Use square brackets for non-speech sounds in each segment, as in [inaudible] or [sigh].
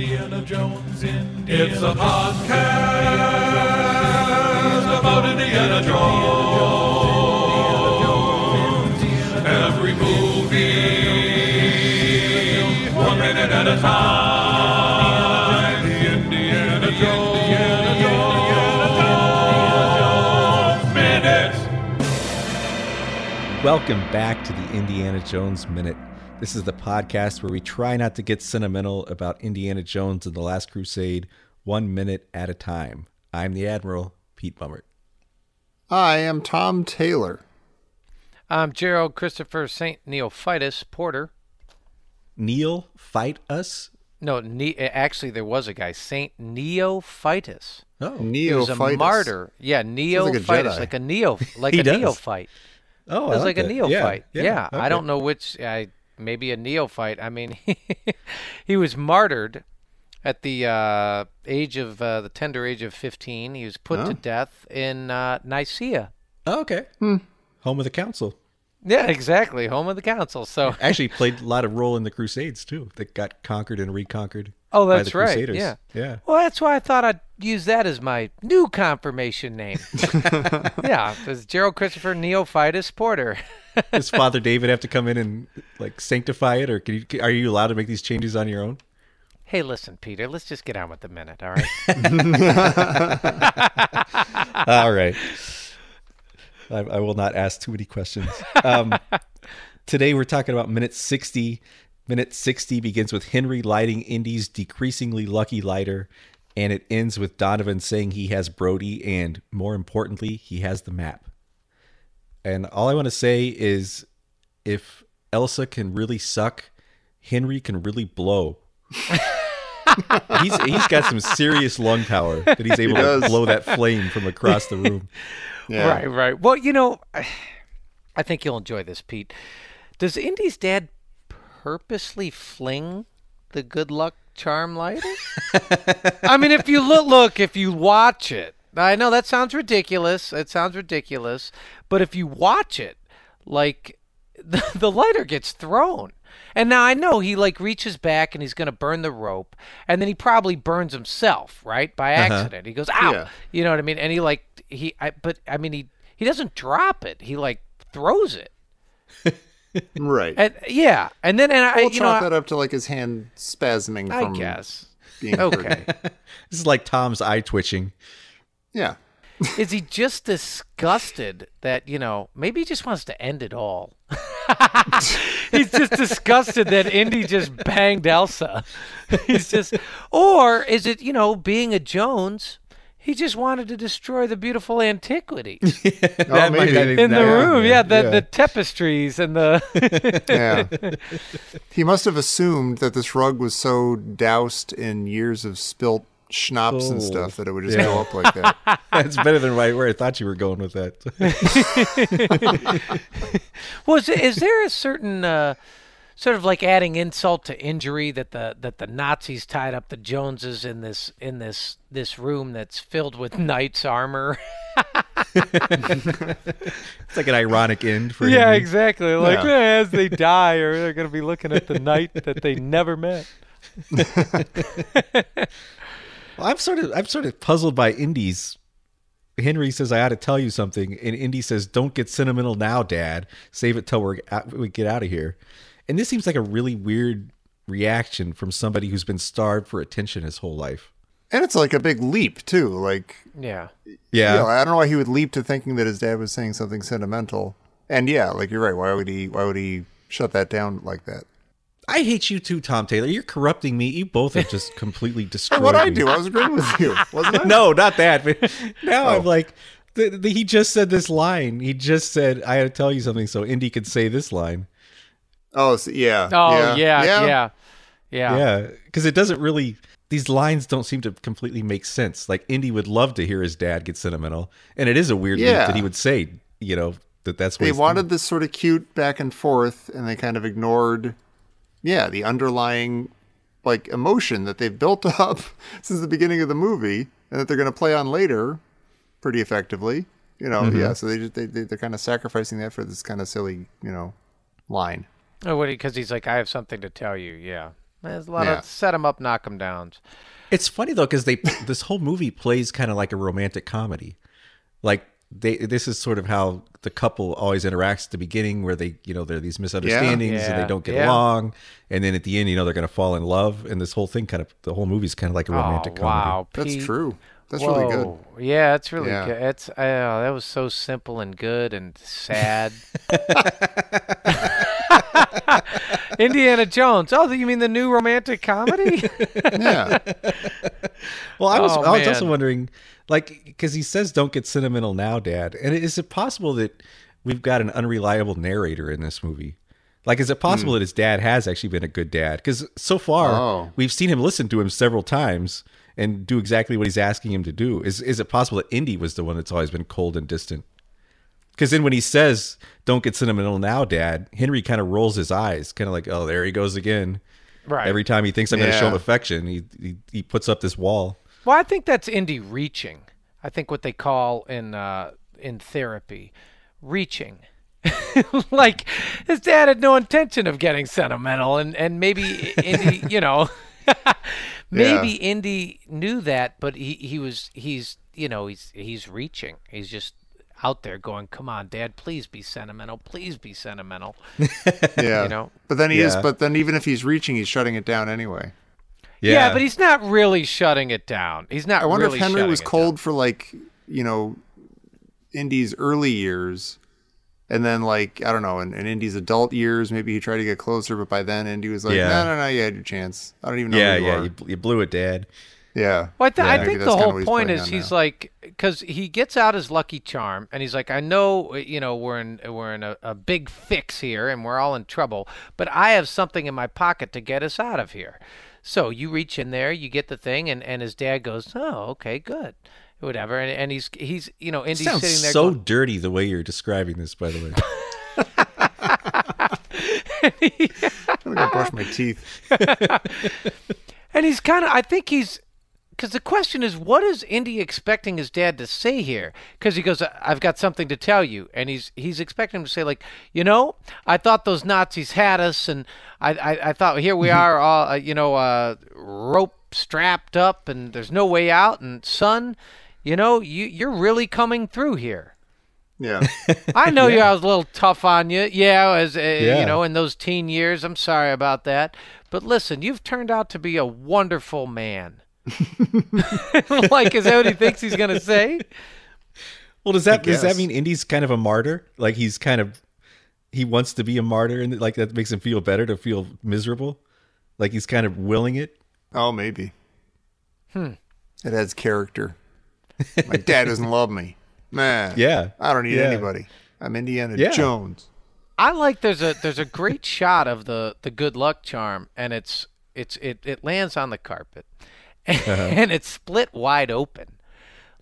Indiana Jones, Indiana It's a podcast about Indiana Jones. Every movie, one minute at a time. Indiana Jones. Welcome back to the Indiana Jones Minute. This is the podcast where we try not to get sentimental about Indiana Jones and the Last Crusade one minute at a time. I'm the Admiral, Pete Bummert. I am Tom Taylor. I'm Gerald Christopher St. Neophytus Porter. Neil, fight us? No, ne- actually, there was a guy, St. Neophytus. Oh, Neophytus. He was a martyr. Yeah, like a neophytus, Jedi. like a neo, [laughs] like a does. neophyte. oh, It I was like, a that. neophyte. Yeah, I okay. don't know which. I maybe a neophyte. I mean, [laughs] he was martyred at the uh, age of uh, the tender age of fifteen. He was put to Oh. death in uh, Nicaea. Oh, okay. Home of the council. Yeah, exactly. Home of the council. So, Actually played a lot of role in the Crusades too. That got conquered and reconquered. Oh, that's right. Crusaders. Yeah. yeah. Well, that's why I thought I'd use that as my new confirmation name. [laughs] yeah, it's Gerald Christopher Neophytus Porter. [laughs] Does Father [laughs] David have to come in and like sanctify it, or can you, are you allowed to make these changes on your own? hey, listen, Peter, let's just get on with the minute, all right? All right. I, I will not ask too many questions. Um, today we're talking about minute 60. Minute 60 begins with Henry lighting Indy's decreasingly lucky lighter, and it ends with Donovan saying he has Brody, and more importantly, he has the map. And all I want to say is if Elsa can really suck, Henry can really blow. he's he's got some serious lung power that he's able to blow that flame from across the room. Yeah. Right, right. Well, you know, I think you'll enjoy this, Pete. Does Indy's dad purposely fling the good luck charm lighter? [laughs] I mean, if you look, look, if you watch it, I know that sounds ridiculous. It sounds ridiculous, but if you watch it, like [laughs] the, the lighter gets thrown. And now I know he like reaches back and he's going to burn the rope, and then he probably burns himself, right, by uh-huh. accident. He goes, "Ow!" Yeah. You know what I mean? And he like he, I, but I mean he he doesn't drop it. He like throws it. [laughs] Right. And yeah, and then and I, we'll you know, chalk I, that up to like his hand spasming I from guess. being. Okay. [laughs] This is like Tom's eye twitching. Yeah. Is he just disgusted that, you know, maybe he just wants to end it all? [laughs] He's just disgusted that Indy just banged Elsa. [laughs] He's just, or is it, you know, being a Jones, he just wanted to destroy the beautiful antiquity [laughs] That Oh, maybe. not in the room. Yeah, the, the tapestries and the. [laughs] Yeah. [laughs] he must have assumed that this rug was so doused in years of spilt schnapps and Oh, stuff that it would just yeah. go up like that. That's better than right where I thought you were going with that. Was is there a certain uh, sort of like adding insult to injury that the that the Nazis tied up the Joneses in this in this this room that's filled with knights armor? [laughs] it's like an ironic end for yeah, Henry. exactly. Like Yeah. eh, as they die, or they're going to be looking at the knight that they never met. [laughs] Well, I'm sort of I'm sort of puzzled by Indy's. Henry says I ought to tell you something, and Indy says, "Don't get sentimental now, Dad. Save it till we're out, we get out of here." And this seems like a really weird reaction from somebody who's been starved for attention his whole life. And it's like a big leap too. Like Yeah. Yeah, you know, I don't know why he would leap to thinking that his dad was saying something sentimental. And yeah, like you're right. Why would he why would he shut that down like that? I hate you too, Tom Taylor. You're corrupting me. You both have just completely [laughs] destroyed What I do? I was agreeing with you, wasn't I? [laughs] no, not that. But [laughs] now Oh. I'm like, the, the, he just said this line. He just said, "I had to tell you something," so Indy could say this line. Oh, so, yeah. Oh yeah, yeah, yeah, yeah. Yeah, because it doesn't really. These lines don't seem to completely make sense. Like Indy would love to hear his dad get sentimental, and it is a weird leap Yeah. that he would say, you know, that that's what They he's wanted this sort of cute back and forth, and they kind of ignored, yeah, the underlying like emotion that they've built [laughs] up since the beginning of the movie, and that they're going to play on later, pretty effectively. You know, Mm-hmm. yeah. So they just they, they they're kind of sacrificing that for this kind of silly, you know, line. Oh, what? Because he's like, I have something to tell you. Yeah. There's a lot Yeah. of him up, knock him downs. It's funny though because they this whole movie plays kind of like a romantic comedy. Like they this is sort of how the couple always interacts at the beginning, where they you know there are these misunderstandings and Yeah. they don't get Yeah. along, and then at the end you know they're going to fall in love, and this whole thing kind of the whole movie is kind of like a romantic oh, comedy. wow, That's true. That's really good. Yeah, it's really Yeah. good. It's uh, that was so simple and good and sad. [laughs] [laughs] Indiana Jones. Oh, you mean the new romantic comedy? [laughs] Yeah. Well, I was Oh, I was also wondering, like, because he says don't get sentimental now, Dad, and is it possible that we've got an unreliable narrator in this movie? Like, is it possible hmm. that his dad has actually been a good dad? Because so far Oh. we've seen him listen to him several times and do exactly what he's asking him to do. Is is it possible that Indy was the one that's always been cold and distant? Because then when he says "Don't get sentimental now, Dad," Henry kind of rolls his eyes, kind of like, "Oh, there he goes again." right. Every time he thinks I'm going to show him affection, he, he he puts up this wall. Well, I think that's Indy reaching. I think what they call in uh, in therapy, reaching. [laughs] like his dad had no intention of getting sentimental, and and maybe Indy, [laughs] you know, [laughs] maybe Indy knew that, but he he was he's you know he's he's reaching. He's just out there going, "Come on, Dad, please be sentimental, please be sentimental." [laughs] Yeah. You know? But then he is. But then even if he's reaching, he's shutting it down anyway. Yeah, but he's not really shutting it down. He's not. I wonder really if Henry was it down. cold for like you know, Indy's early years, and then like I don't know, in, in Indy's adult years, maybe he tried to get closer, but by then Indy was like, Yeah. no, no, no, you had your chance. I don't even know. yeah, who you yeah, are." you, you blew it, Dad. Yeah. Well, I, th- Yeah. I think that's the whole point is he's now. like because he gets out his lucky charm and he's like, I know you know we're in we're in a, a big fix here and we're all in trouble, but I have something in my pocket to get us out of here. So you reach in there, you get the thing, and, and his dad goes, oh, okay, good, whatever, and, and he's he's you know It Indy's sounds sitting there so going, dirty the way you're describing this, by the way. [laughs] I'm gonna brush my teeth. [laughs] And he's kind of, I think he's, because the question is, what is Indy expecting his dad to say here? Because he goes, "I've got something to tell you," and he's he's expecting him to say like, you know, I thought those Nazis had us, and I I, I thought here we are, all uh, you know, uh, rope strapped up, and there's no way out, and son, you know, you you're really coming through here. Yeah. I know you. I was a little tough on you. Yeah, as uh, Yeah. you know, in those teen years. I'm sorry about that. But listen, you've turned out to be a wonderful man. [laughs] like, is that what he thinks he's gonna say? Well, does that does that mean Indy's kind of a martyr? Like he's kind of he wants to be a martyr, and like that makes him feel better to feel miserable. Like he's kind of willing it. Oh, maybe. Hmm. It adds character. My dad doesn't [laughs] love me. Man. Yeah. I don't need Yeah. anybody. I'm Indiana Yeah. Jones. I like there's a there's a great shot of the the good luck charm, and it's it's it it lands on the carpet, [laughs] and it's split wide open.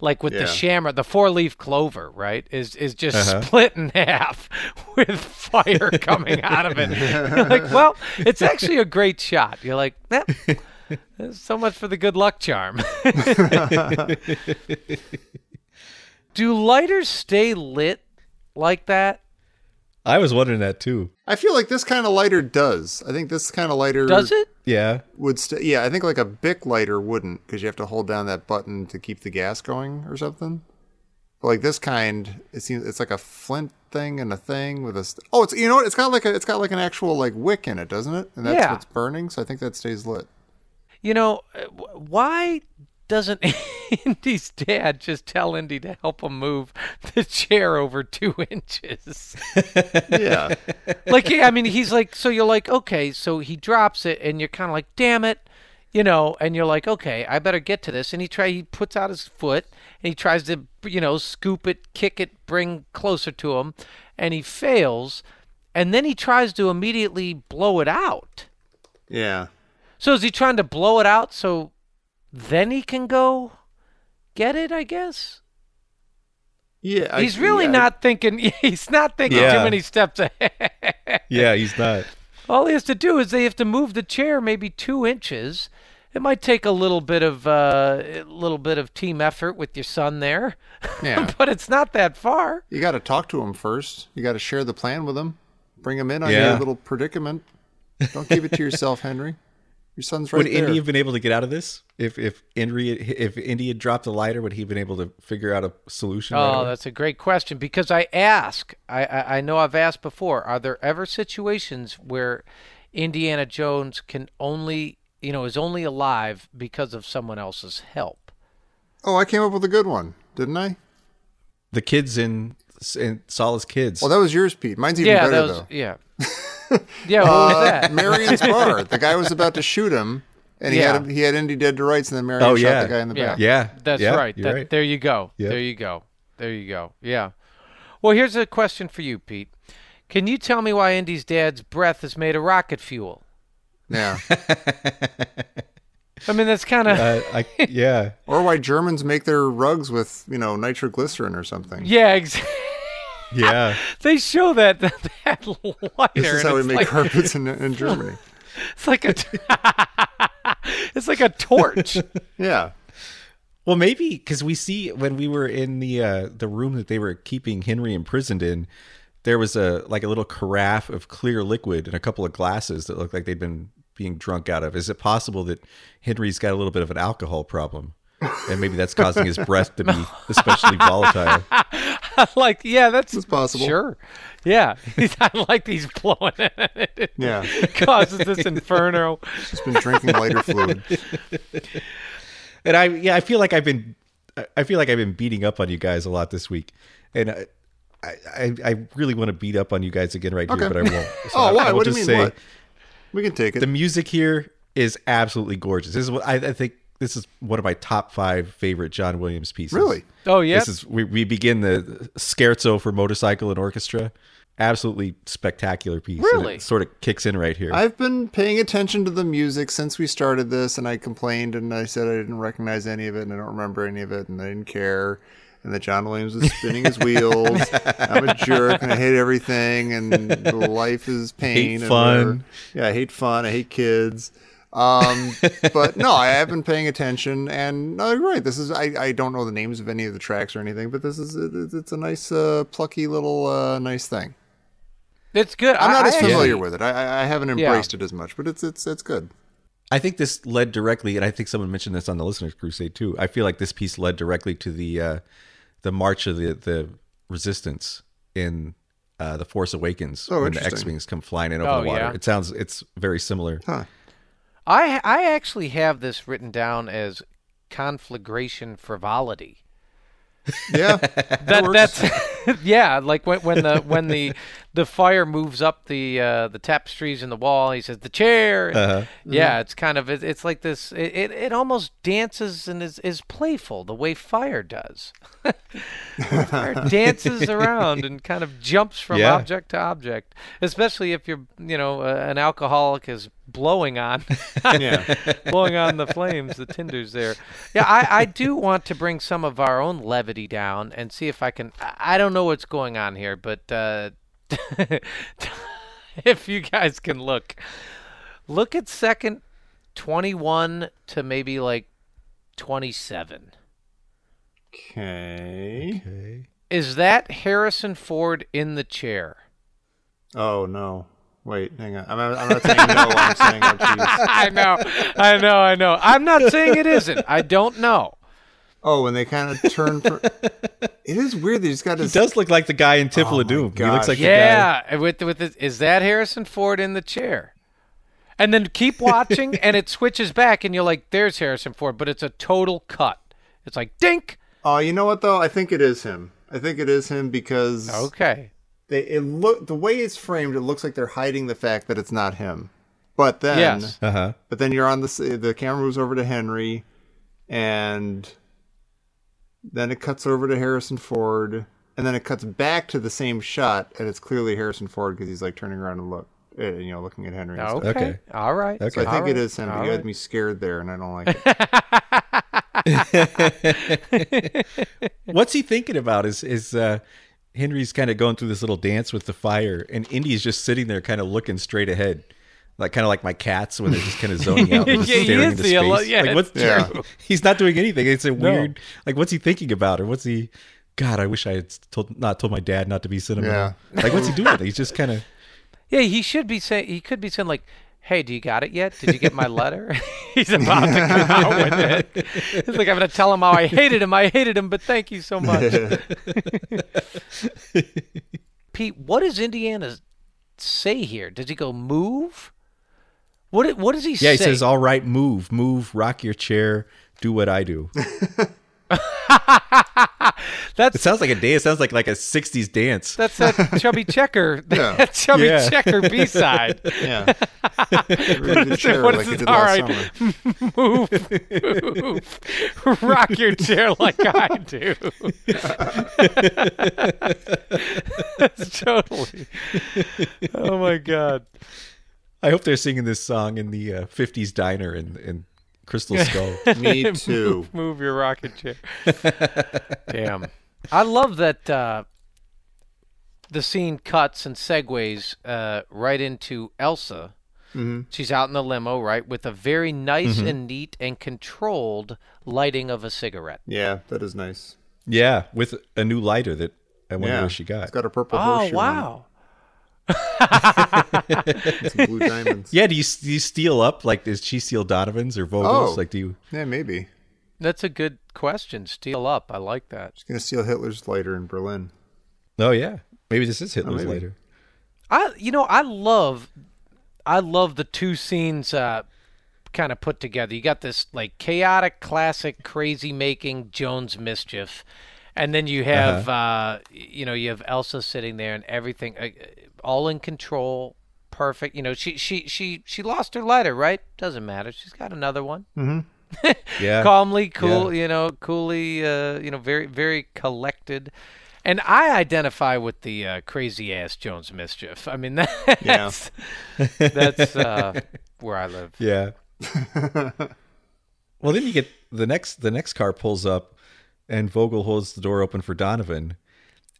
Like with the Yeah. shamrock, the four-leaf clover, right, is is just Uh-huh. split in half [laughs] with fire coming out of it. You're like, well, it's actually a great shot. You're like, eh, so much for the good luck charm. [laughs] Do lighters stay lit like that? I was wondering that too. I feel like this kind of lighter does. I think this kind of lighter Does it? Yeah. would st- yeah, I think like a Bic lighter wouldn't because you have to hold down that button to keep the gas going or something. But like this kind, it seems it's like a flint thing and a thing with a st- oh, it's you know what? It's got like a it's got like an actual like wick in it, doesn't it? And that's Yeah. what's burning. So I think that stays lit. You know, uh, why doesn't [laughs] Indy's dad just tell Indy to help him move the chair over two [laughs] inches? Yeah, [laughs] like, I mean, he's like, so you're like, okay, so he drops it, and you're kind of like, damn it, you know, and you're like, okay, I better get to this, and he try, he puts out his foot, and he tries to, you know, scoop it, kick it, bring closer to him, and he fails, and then he tries to immediately blow it out. yeah. So is he trying to blow it out so then he can go get it, I guess? Yeah, I- He's really yeah. not thinking [laughs] he's not thinking too many steps ahead. Yeah, he's not. All he has to do is they have to move the chair maybe two inches. It might take a little bit of uh, a little bit of team effort with your son there, [laughs] Yeah. but it's not that far. You got to talk to him first. You got to share the plan with him. Bring him in on Yeah. your [laughs] little predicament. Don't keep it to yourself, Henry. Your son's right would there. Indy have been able to get out of this if if Indy if Indy had dropped the lighter? Would he have been able to figure out a solution? Oh, away? that's a great question because I ask. I, I I know I've asked before. Are there ever situations where Indiana Jones can only you know is only alive because of someone else's help? oh, I came up with a good one, didn't I? the kids in in Sal's kids. Well, that was yours, Pete. Mine's even yeah, better that was though. yeah. [laughs] yeah, what was Uh, that? Marion's [laughs] bar. The guy was about to shoot him, and he Yeah. had he had Indy dead to rights, and then Marion Oh, shot yeah. the guy in the Yeah. back. yeah, That's yeah, right. That- right. There you go. Yeah. There you go. There you go. Yeah. Well, here's a question for you, Pete. Can you tell me why Indy's dad's breath is made of rocket fuel? Yeah. I mean, that's kind of Uh, I, yeah. [laughs] or why Germans make their rugs with you know nitroglycerin or something. yeah. Exactly. Yeah. [laughs] They show that [laughs] that lighter. This is how we make like, carpets in, in [laughs] Germany. It's like a. it's like a torch. Yeah. Well, maybe because we see when we were in the uh, the room that they were keeping Henry imprisoned in, there was a like a little carafe of clear liquid and a couple of glasses that looked like they'd been being drunk out of. Is it possible that Henry's got a little bit of an alcohol problem, and maybe that's causing his breath to be especially volatile? [laughs] like, yeah, that's It's possible. Sure. Yeah. He's [laughs] I like these blowing it. Yeah. [laughs] causes this inferno. He's been drinking lighter fluid. And I yeah, I feel like I've been I- I feel like I've been beating up on you guys a lot this week, and I I, I really want to beat up on you guys again right Okay. here, but I won't. So Oh, I- why? I will What do you just mean, say what? We can take it. the music here is absolutely gorgeous. This is what I, I think. This is one of my top five favorite John Williams pieces. Really? Oh, yeah. This is we, we begin the scherzo for motorcycle and orchestra. Absolutely spectacular piece. Really? it sort of kicks in right here. I've been paying attention to the music since we started this, and I complained and I said I didn't recognize any of it and I don't remember any of it and I didn't care. And that John Williams was spinning his wheels. [laughs] I'm a jerk and I hate everything and life is pain. Hate and fun. Yeah, I hate fun. I hate kids. Um, [laughs] but no, I have been paying attention, and no, you're right. This is I, I don't know the names of any of the tracks or anything, but this is it, it's a nice, uh, plucky little uh, nice thing. It's good. I'm not I, as familiar actually- with it. I, I I haven't embraced it as much, but it's it's it's good. I think this led directly, and I think someone mentioned this on the Listeners Crusade too. I feel like this piece led directly to the uh, the march of the the resistance in uh, the Force Awakens Oh, when the. X wings come flying in over Oh, the water. yeah. It sounds it's very similar. Huh. I I actually have this written down as conflagration frivolity. Yeah, [laughs] That works. that's [laughs] yeah, like when when the when the [laughs] the fire moves up the uh, the tapestries in the wall, he says the chair. and- Uh-huh. Yeah, it's kind of it, it's like this. It, it it almost dances and is is playful the way fire does. fire dances around and kind of jumps from Yeah. object to object, especially if you're you know uh, an alcoholic is blowing on [laughs] yeah. [laughs] blowing on the flames, the tinders there. Yeah, I, I do want to bring some of our own levity down and see if I can. I, I don't know what's going on here, but uh, [laughs] if you guys can look, look at second 21 to maybe like 27. Okay. Okay. Is that Harrison Ford in the chair? Oh no. Wait, hang on. I'm, I'm not saying no. I'm saying oh. [laughs] I know, I know, I know. I'm not saying it isn't. I don't know. Oh, and they kind of turn. For, it is weird that he's got He does look like the guy in Temple Oh of my Doom. He looks gosh. like the guy. Yeah, with with the, is that Harrison Ford in the chair? And then keep [laughs] watching, and it switches back, and you're like, "There's Harrison Ford," but it's a total cut. It's like dink. Oh, you know what though? I think it is him. I think it is him because Okay. They it look the way it's framed. It looks like they're hiding the fact that it's not him. But then, Yes. Uh huh. but then you're on the the camera moves over to Henry, and then it cuts over to Harrison Ford, and then it cuts back to the same shot, and it's clearly Harrison Ford because he's like turning around and look, uh, you know, looking at Henry. and stuff. Okay. Okay. All right. Okay. So I think All it right. is him. But All you had right. me scared there, and I don't like it. [laughs] What's he thinking about? Is is uh, Henry's kind of going through this little dance with the fire, and Indy's just sitting there, kind of looking straight ahead, like kind of like my cats when they're just kind of [laughs] zoning out, and just Yeah, staring is into the space. alo- yeah, like what's it's true. [laughs] he's not doing anything. It's a weird. Like what's he thinking about, or what's he? God, I wish I had told not told my dad not to be sentimental. Yeah. Like what's he doing? He's just kind of. [laughs] Yeah, he should be saying. He could be saying like, Hey, do you got it yet? Did you get my letter? [laughs] He's about to come out with it. [laughs] It's like I'm gonna tell him how I hated him. I hated him, but thank you so much. [laughs] Pete, what does Indiana say here? Does he go move? What what does he Yeah, say? Yeah, he says, "All right, move, move, rock your chair, do what I do." [laughs] That's It sounds like a dance. It sounds like like a '60s dance. that's that [laughs] chubby checker. Yeah. [laughs] That chubby Yeah. checker B side. Yeah. Read the What like is you this? did All last right. summer. move, move, rock your chair like I do. That's totally. Oh my god. I hope they're singing this song in the uh, '50s diner in in Crystal [laughs] Skull. Me too. Move, move your rocket chair. [laughs] Damn. I love that uh, the scene cuts and segues uh, right into Elsa. She's out in the limo, right, with a very nice and neat and controlled lighting of a cigarette. Yeah, that is nice. yeah, with a new lighter that I wonder Yeah. where she got. It's got a purple Oh horseshoe on wow! It, some blue [laughs] diamonds. Yeah, do you do you steal up? Like, does she steal Donovan's or Vogel's? Oh. Like, do you? Yeah, maybe. That's a good question. Steal up. I like that. She's gonna steal Hitler's lighter in Berlin. Oh yeah, maybe this is Hitler's maybe. lighter. I you know I love I love the two scenes uh, kind of put together. You got this like chaotic, classic, crazy making Jones mischief, and then you have uh, you know you have Elsa sitting there and everything uh, all in control, perfect. You know she she she she lost her lighter, right? Doesn't matter. She's got another one. [laughs] Yeah, calmly, cool, you know, coolly, uh, you know, very, very collected. And I identify with the uh, crazy ass Jones mischief. I mean, [laughs] that's [laughs] that's uh, where I live. yeah. well, then you get the next the next car pulls up, and Vogel holds the door open for Donovan,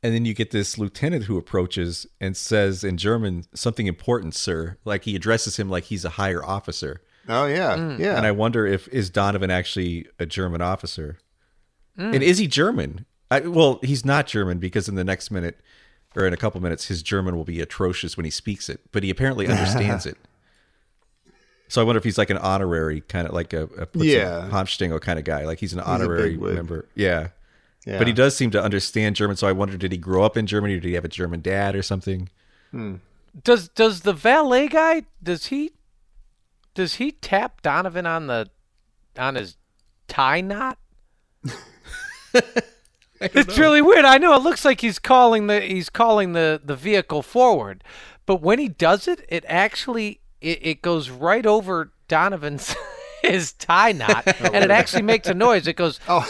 and then you get this lieutenant who approaches and says in German something important, sir. Like he addresses him like he's a higher officer. Oh yeah, mm. yeah. And I wonder if is Donovan actually a German officer, mm. and is he German? I, well, he's not German because in the next minute, or in a couple minutes, his German will be atrocious when he speaks it. But he apparently [laughs] understands it. So I wonder if he's like an honorary kind of like a, a Yeah. Hamstingel kind of guy. Like he's an honorary bigwig. member. Yeah. Yeah. But he does seem to understand German. So I wonder, did he grow up in Germany or did he have a German dad or something? Hmm. Does does the valet guy does he does he tap Donovan on the on his tie knot? [laughs] it's really weird. I know it looks like he's calling the he's calling the the vehicle forward, but when he does it, it actually it, it goes right over Donovan's [laughs] [laughs] his tie knot, [laughs] and it actually makes a noise. It goes, Oh,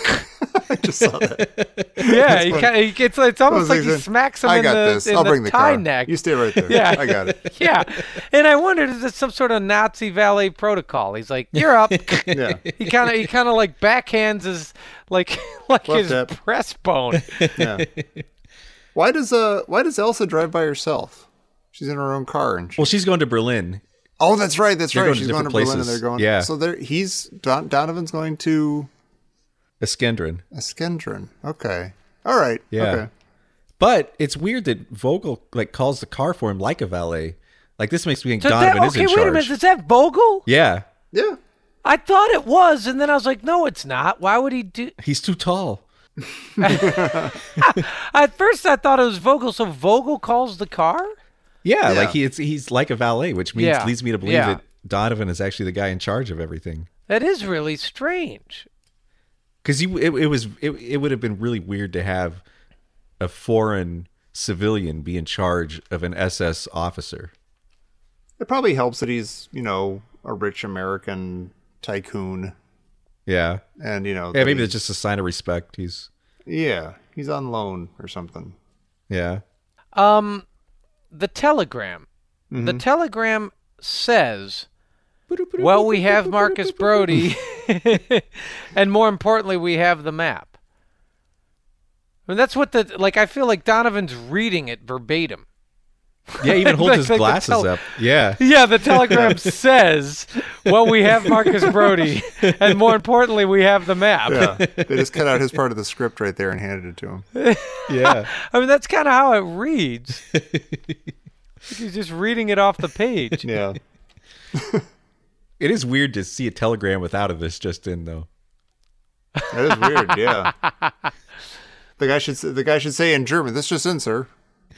[laughs] I just saw that. yeah. He kind of, it's it's almost like he smacks him I in got the this. in I'll the bring the tie car. neck. You stay right there. Yeah. I got it. yeah, and I wondered is this some sort of Nazi valet protocol? He's like, "You're up." Yeah. he kind of he kind of like backhands his like like Left his tap. breastbone. Yeah. Why does uh Why does Elsa drive by herself? She's in her own car and she, Well, she's going to Berlin. Oh, that's right, that's They're right. going She's going to different Berlin and places. they're going. Yeah. So there, he's Don, Donovan's going to Eskendron. Eskendron. Okay. All right. Yeah. Okay. But it's weird that Vogel like calls the car for him like a valet. Like this makes me think So Donovan that, is okay, in wait a minute. Is that Vogel? Yeah, Yeah. I thought it was, and then I was like, no, it's not. Why would he do? [laughs] he's too tall. [laughs] At first, I thought it was Vogel. So Vogel calls the car. Yeah, Yeah. like he, it's, he's like a valet, which means Yeah. leads me to believe Yeah. that Donovan is actually the guy in charge of everything. That is really strange. Because it, it was it, it would have been really weird to have a foreign civilian be in charge of an SS officer. It probably helps that he's you know a rich American tycoon, Yeah, and you know yeah. Maybe it's just a sign of respect. He's yeah he's on loan or something. yeah. Um, the telegram. The mm-hmm. telegram says, "Well, we have Marcus Brody, [laughs] and more importantly, we have the map." I mean, that's what the like. I feel like Donovan's reading it verbatim. Yeah, even holds his [laughs] Like glasses tele- up. Yeah. Yeah, the [laughs] telegram says, "Well, we have Marcus Brody, [laughs] and more importantly, we have the map." Yeah, they just cut out his part of the script right there and handed it to him. Yeah. I mean, that's kind of how it reads. He's just reading it off the page. Yeah. It is weird to see a telegram without a this just in though. That is weird. Yeah. The guy should s- the guy should say in German, "This just in, sir."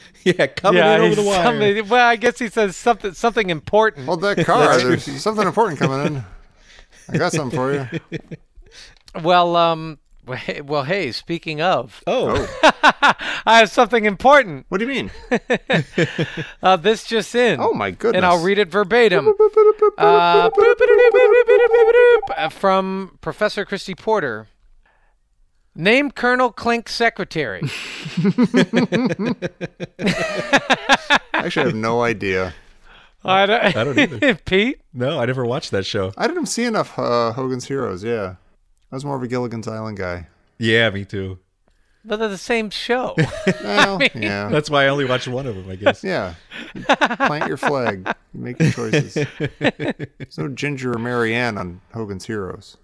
[laughs] Yeah, coming in over he's the wire. something- well, I guess he says something something important. Hold that car. There's something important coming in. I got something for you. [laughs] Well, um, well, hey, speaking of, Oh, [laughs] I have something important. What do you mean? Uh, this just in. Oh my goodness. And I'll read it verbatim. Uh, from Professor Christy Porter. Name Colonel Klink's secretary. [laughs] I actually have no idea. I don't, I don't either. [laughs] Pete? no, I never watched that show. I didn't see enough uh, Hogan's Heroes. Yeah, I was more of a Gilligan's Island guy. Yeah, me too. But they're the same show. [laughs] [laughs] Well, yeah, That's why I only watched one of them, I guess. yeah. You plant your flag. You make your choices. [laughs] There's no Ginger or Mary Ann on Hogan's Heroes.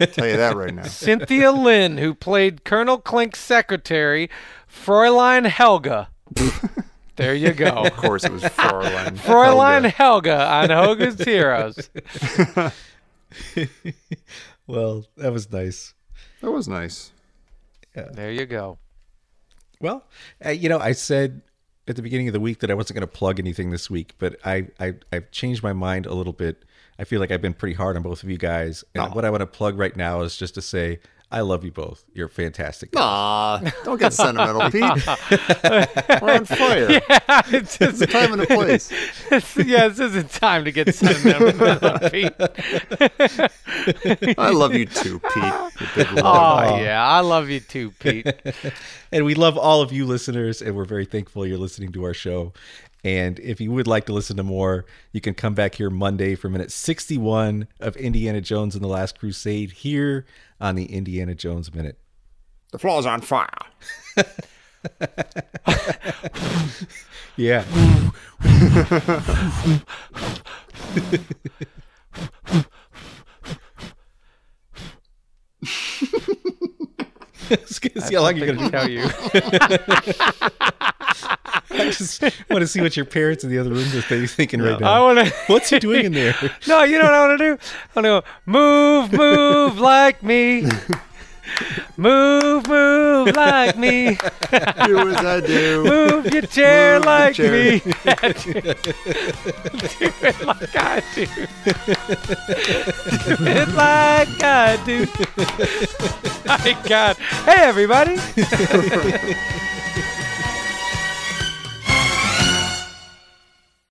I'll tell you that right now. Cynthia Lynn, who played Colonel Klink's secretary, Fräulein Helga. there you go. Of course, it was Fräulein. Fräulein Helga. Helga on Hogan's Heroes. Well, that was nice. That was nice. There you go. Well, uh, you know, I said at the beginning of the week that I wasn't going to plug anything this week, but I, I I've changed my mind a little bit. I feel like I've been pretty hard on both of you guys, and what I want to plug right now is just to say I love you both. You're fantastic. guys. Aw, [laughs] don't get sentimental, [laughs] Pete. We're on fire. [laughs] Yeah, it's just, Time and a place. it's- yeah, this isn't time to get sentimental, Pete. I love you too, Pete. You big love. Oh, yeah, I love you too, Pete. And we love all of you listeners, and we're very thankful you're listening to our show. And if you would like to listen to more, you can come back here Monday for minute 61 of Indiana Jones and the Last Crusade here on the Indiana Jones Minute. The floor's on fire. Yeah. [laughs] see how long you're gonna. Tell you. [laughs] [laughs] I just want to see what your parents in the other room are thinking right now. I want to. [laughs] What's he doing in there? [laughs] No, you know what I want to do? I want to go move, move like me. Move, move like me. Do as I do. Move your chair Move like chair. me. do it like I do. do it like I do. My God. Hey, everybody.